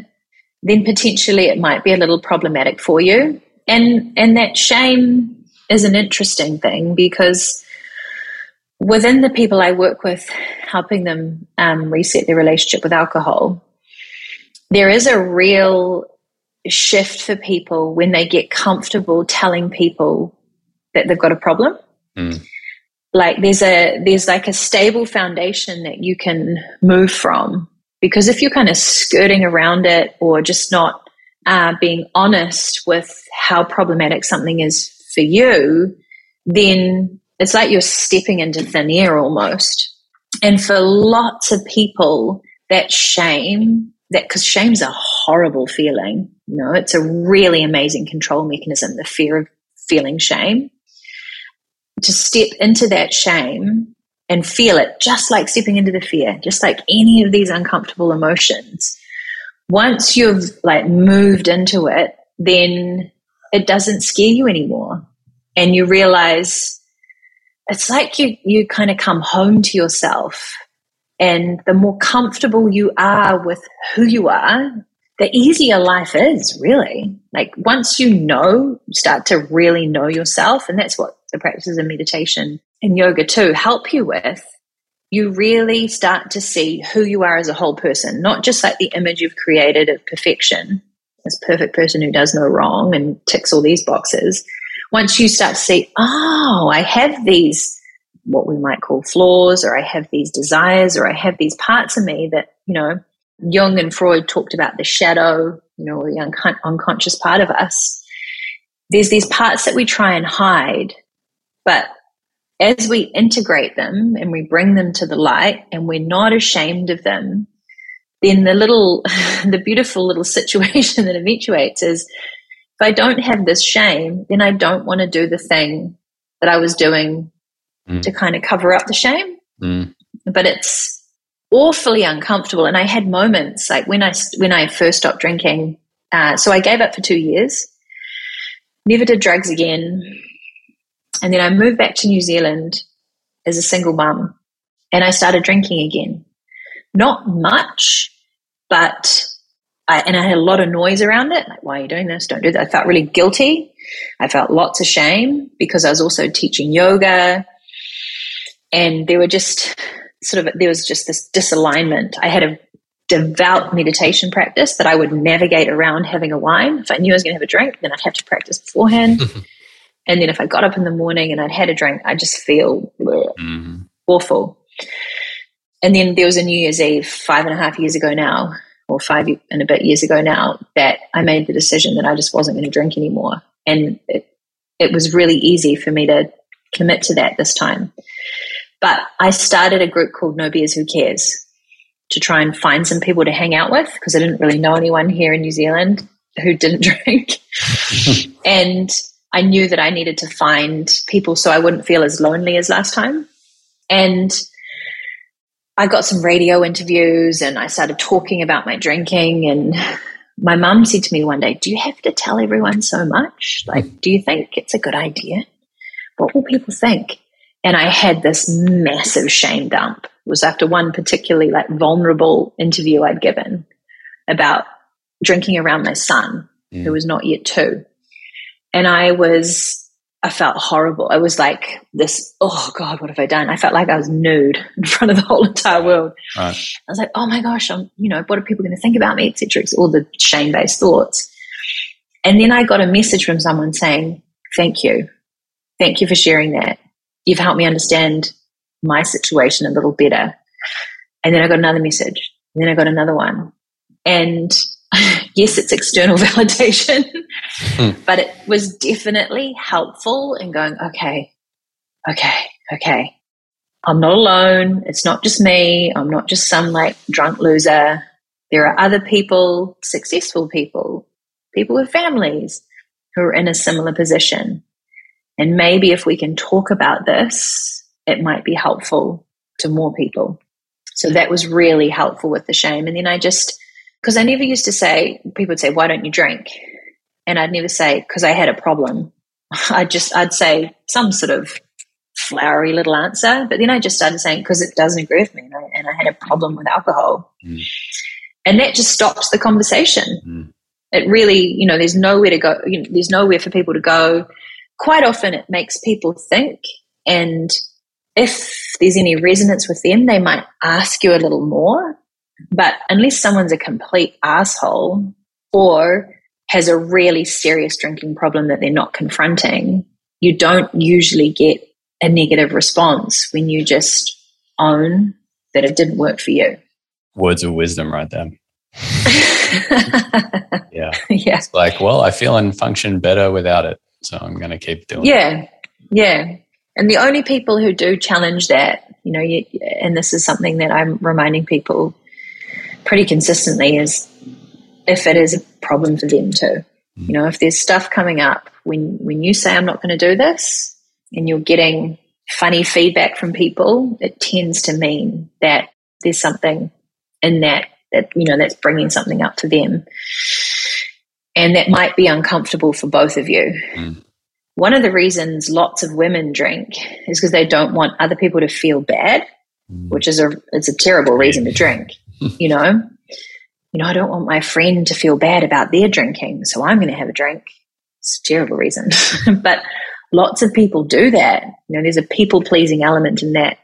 then potentially it might be a little problematic for you. And and that shame is an interesting thing because within the people I work with, helping them um, reset their relationship with alcohol, there is a real shift for people when they get comfortable telling people that they've got a problem. Mm. Like there's a there's like a stable foundation that you can move from because if you're kind of skirting around it or just not uh, being honest with how problematic something is for you, then it's like you're stepping into thin air almost. And for lots of people, that shame, that because shame's a horrible feeling, you know, it's a really amazing control mechanism, the fear of feeling shame. To step into that shame and feel it just like stepping into the fear, just like any of these uncomfortable emotions. Once you've like moved into it, then it doesn't scare you anymore. And you realize it's like you, you kind of come home to yourself. And the more comfortable you are with who you are, the easier life is, really. Like once you know, start to really know yourself. And that's what the practices of meditation and yoga too help you with, you really start to see who you are as a whole person, not just like the image you've created of perfection, this perfect person who does no wrong and ticks all these boxes. Once you start to see, oh, I have these, what we might call flaws, or I have these desires, or I have these parts of me that, you know, Jung and Freud talked about the shadow, you know, the un- unconscious part of us. There's these parts that we try and hide, but as we integrate them and we bring them to the light and we're not ashamed of them, then the little, the beautiful little situation that eventuates is if I don't have this shame, then I don't want to do the thing that I was doing mm. to kind of cover up the shame. Mm. But it's awfully uncomfortable. And I had moments like when I, when I first stopped drinking, uh, so I gave up for two years, never did drugs again and then I moved back to New Zealand as a single mum and I started drinking again. Not much, but I, and I had a lot of noise around it. Like, why are you doing this? Don't do that. I felt really guilty. I felt lots of shame because I was also teaching yoga. And there were just sort of, there was just this disalignment. I had a devout meditation practice that I would navigate around having a wine. If I knew I was going to have a drink, then I'd have to practice beforehand. And then if I got up in the morning and I'd had a drink, I just feel mm-hmm. awful. And then there was a New Year's Eve five and a half years ago now, or five and a bit years ago now, that I made the decision that I just wasn't going to drink anymore. And it, it was really easy for me to commit to that this time. But I started a group called No Beers Who Cares to try and find some people to hang out with because I didn't really know anyone here in New Zealand who didn't drink. and I knew that I needed to find people so I wouldn't feel as lonely as last time. And I got some radio interviews and I started talking about my drinking. And my mum said to me one day, Do you have to tell everyone so much? Like, do you think it's a good idea? What will people think? And I had this massive shame dump. It was after one particularly like vulnerable interview I'd given about drinking around my son, mm. who was not yet two. And I was I felt horrible. I was like this, oh God, what have I done? I felt like I was nude in front of the whole entire world. Right. I was like, oh my gosh, I'm, you know, what are people going to think about me, etc. All the shame based thoughts. And then I got a message from someone saying, thank you. Thank you for sharing that. You've helped me understand my situation a little better. And then I got another message. And then I got another one. And yes, it's external validation, hmm. but it was definitely helpful in going, okay, okay, okay. I'm not alone. It's not just me. I'm not just some like drunk loser. There are other people, successful people, people with families who are in a similar position. And maybe if we can talk about this, it might be helpful to more people. So that was really helpful with the shame. And then I just, because I never used to say, people would say, why don't you drink? And I'd never say, because I had a problem. I'd just, I'd say some sort of flowery little answer. But then I just started saying, because it doesn't agree with me. And I, and I, had a problem with alcohol. Mm. And that just stopped the conversation. Mm. It really, you know, there's nowhere to go. You know, there's nowhere for people to go. Quite often it makes people think. And if there's any resonance with them, they might ask you a little more. But unless someone's a complete asshole or has a really serious drinking problem that they're not confronting, you don't usually get a negative response when you just own that it didn't work for you. Words of wisdom right there. yeah. Yeah. It's like, well, I feel and function better without it. So I'm going to keep doing yeah. it. Yeah. Yeah. And the only people who do challenge that, you know, you, and this is something that I'm reminding people pretty consistently is if it is a problem for them too. Mm. You know, if there's stuff coming up when when you say I'm not going to do this and you're getting funny feedback from people, it tends to mean that there's something in that that you know that's bringing something up for them. And that might be uncomfortable for both of you. Mm. One of the reasons lots of women drink is because they don't want other people to feel bad, mm. which is a it's a terrible reason to drink. you know, you know, I don't want my friend to feel bad about their drinking, so I'm going to have a drink. It's a terrible reason, but lots of people do that. You know, there's a people pleasing element in that,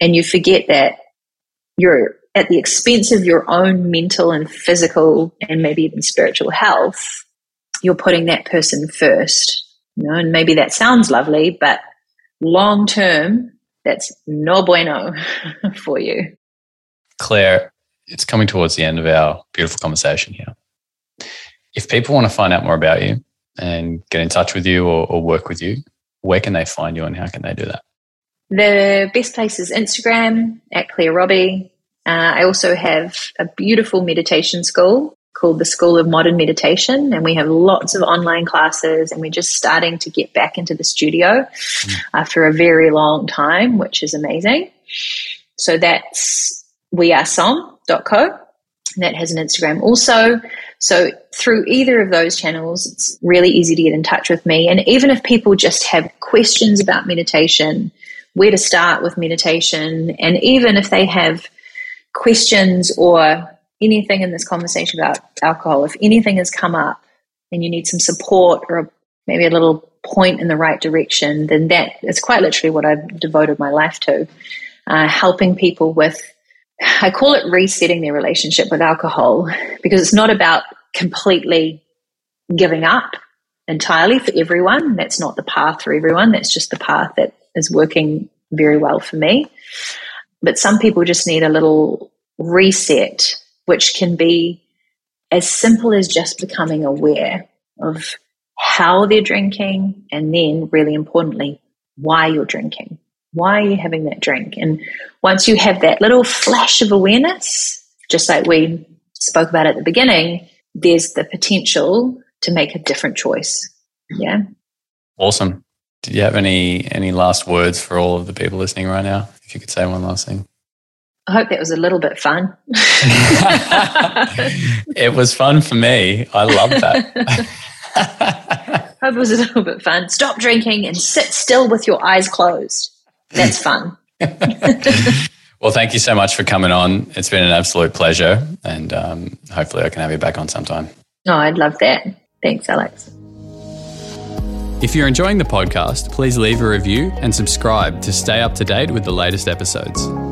and you forget that you're at the expense of your own mental and physical and maybe even spiritual health. You're putting that person first, you know, and maybe that sounds lovely, but long term, that's no bueno for you. Claire, it's coming towards the end of our beautiful conversation here. If people want to find out more about you and get in touch with you or, or work with you, where can they find you and how can they do that? The best place is Instagram at Claire Robbie. Uh, I also have a beautiful meditation school called the School of Modern Meditation, and we have lots of online classes. And we're just starting to get back into the studio mm. after a very long time, which is amazing. So that's we are som co. That has an Instagram also. So through either of those channels, it's really easy to get in touch with me. And even if people just have questions about meditation, where to start with meditation, and even if they have questions or anything in this conversation about alcohol, if anything has come up and you need some support or maybe a little point in the right direction, then that is quite literally what I've devoted my life to, uh, helping people with I call it resetting their relationship with alcohol because it's not about completely giving up entirely for everyone. That's not the path for everyone. That's just the path that is working very well for me. But some people just need a little reset, which can be as simple as just becoming aware of how they're drinking and then, really importantly, why you're drinking. Why are you having that drink? And once you have that little flash of awareness, just like we spoke about at the beginning, there's the potential to make a different choice. Yeah. Awesome. Did you have any any last words for all of the people listening right now? If you could say one last thing. I hope that was a little bit fun. it was fun for me. I love that. hope it was a little bit fun. Stop drinking and sit still with your eyes closed that's fun. well, thank you so much for coming on. It's been an absolute pleasure, and um, hopefully, I can have you back on sometime. Oh, I'd love that. Thanks, Alex. If you're enjoying the podcast, please leave a review and subscribe to stay up to date with the latest episodes.